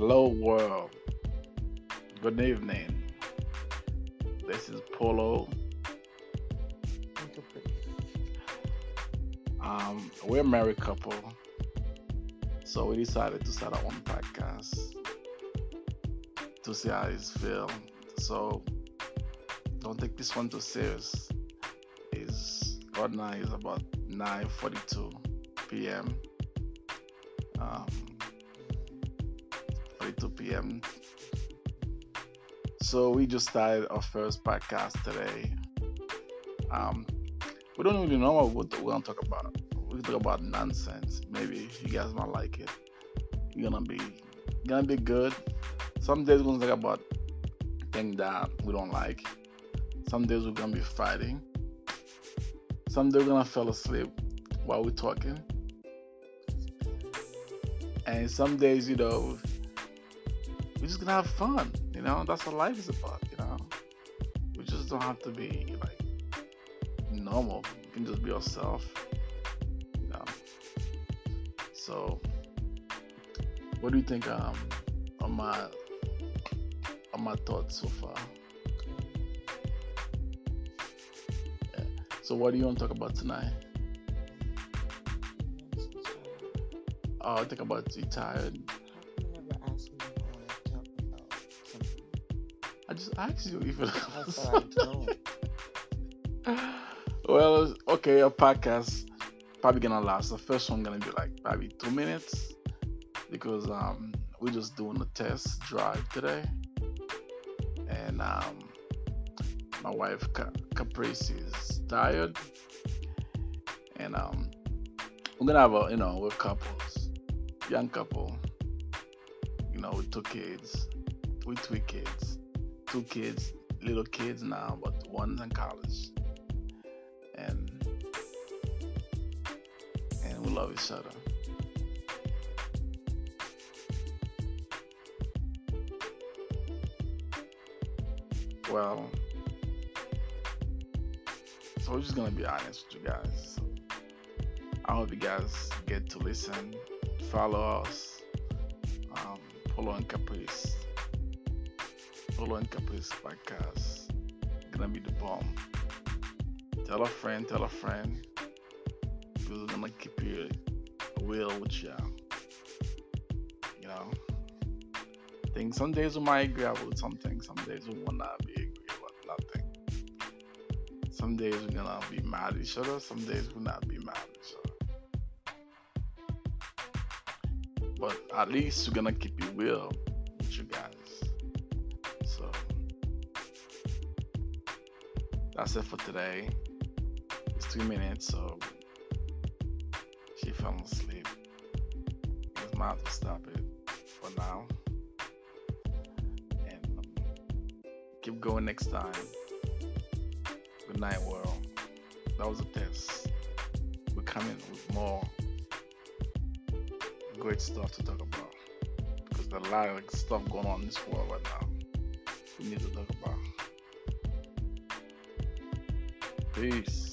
Hello, world. Good evening. This is Paulo. Um, we're a married couple, so we decided to start our own podcast to see how it's feel. So don't take this one too serious. Is right now is about 9:42 p.m. Um, 42 p.m. So we just started our first podcast today. Um, we don't really know what we're gonna talk about. We talk about nonsense. Maybe you guys might like it. You're gonna be gonna be good. Some days we're gonna talk about things that we don't like. Some days we're gonna be fighting. Some days we're gonna fall asleep while we're talking. And some days, you know, we're just gonna have fun. You know, that's what life is about. You know, we just don't have to be like normal. You can just be yourself. You know. So, what do you think um, on my on my thoughts so far? Yeah. So, what do you want to talk about tonight? Oh, I think about you tired. I just asked you well, okay, a podcast probably gonna last. The first one gonna be like probably two minutes because um we're just doing a test drive today, and um my wife Caprice is tired, and um we're gonna have a you know we're couples, young couple, you know with two kids, with three kids two kids, little kids now, but one's in college, and and we love each other. Well, so we're just gonna be honest with you guys. I hope you guys get to listen, follow us, um, follow and Caprice. Paulo and Caprice podcast. Gonna be the bomb. Tell a friend, tell a friend. We're gonna keep you real with you. You know. I think some days we might agree with something, some days we will not be agree with nothing. Some days we're gonna be mad at each other, some days we'll not be mad at each other. But at least we're gonna keep it real with you guys. That's it for today. It's two minutes, so she fell asleep. His mouth to stop it for now. And um, keep going next time. Good night, world. That was a test. We're coming with more great stuff to talk about. Because there's a lot of stuff going on in this world right now. We need to talk about. Peace.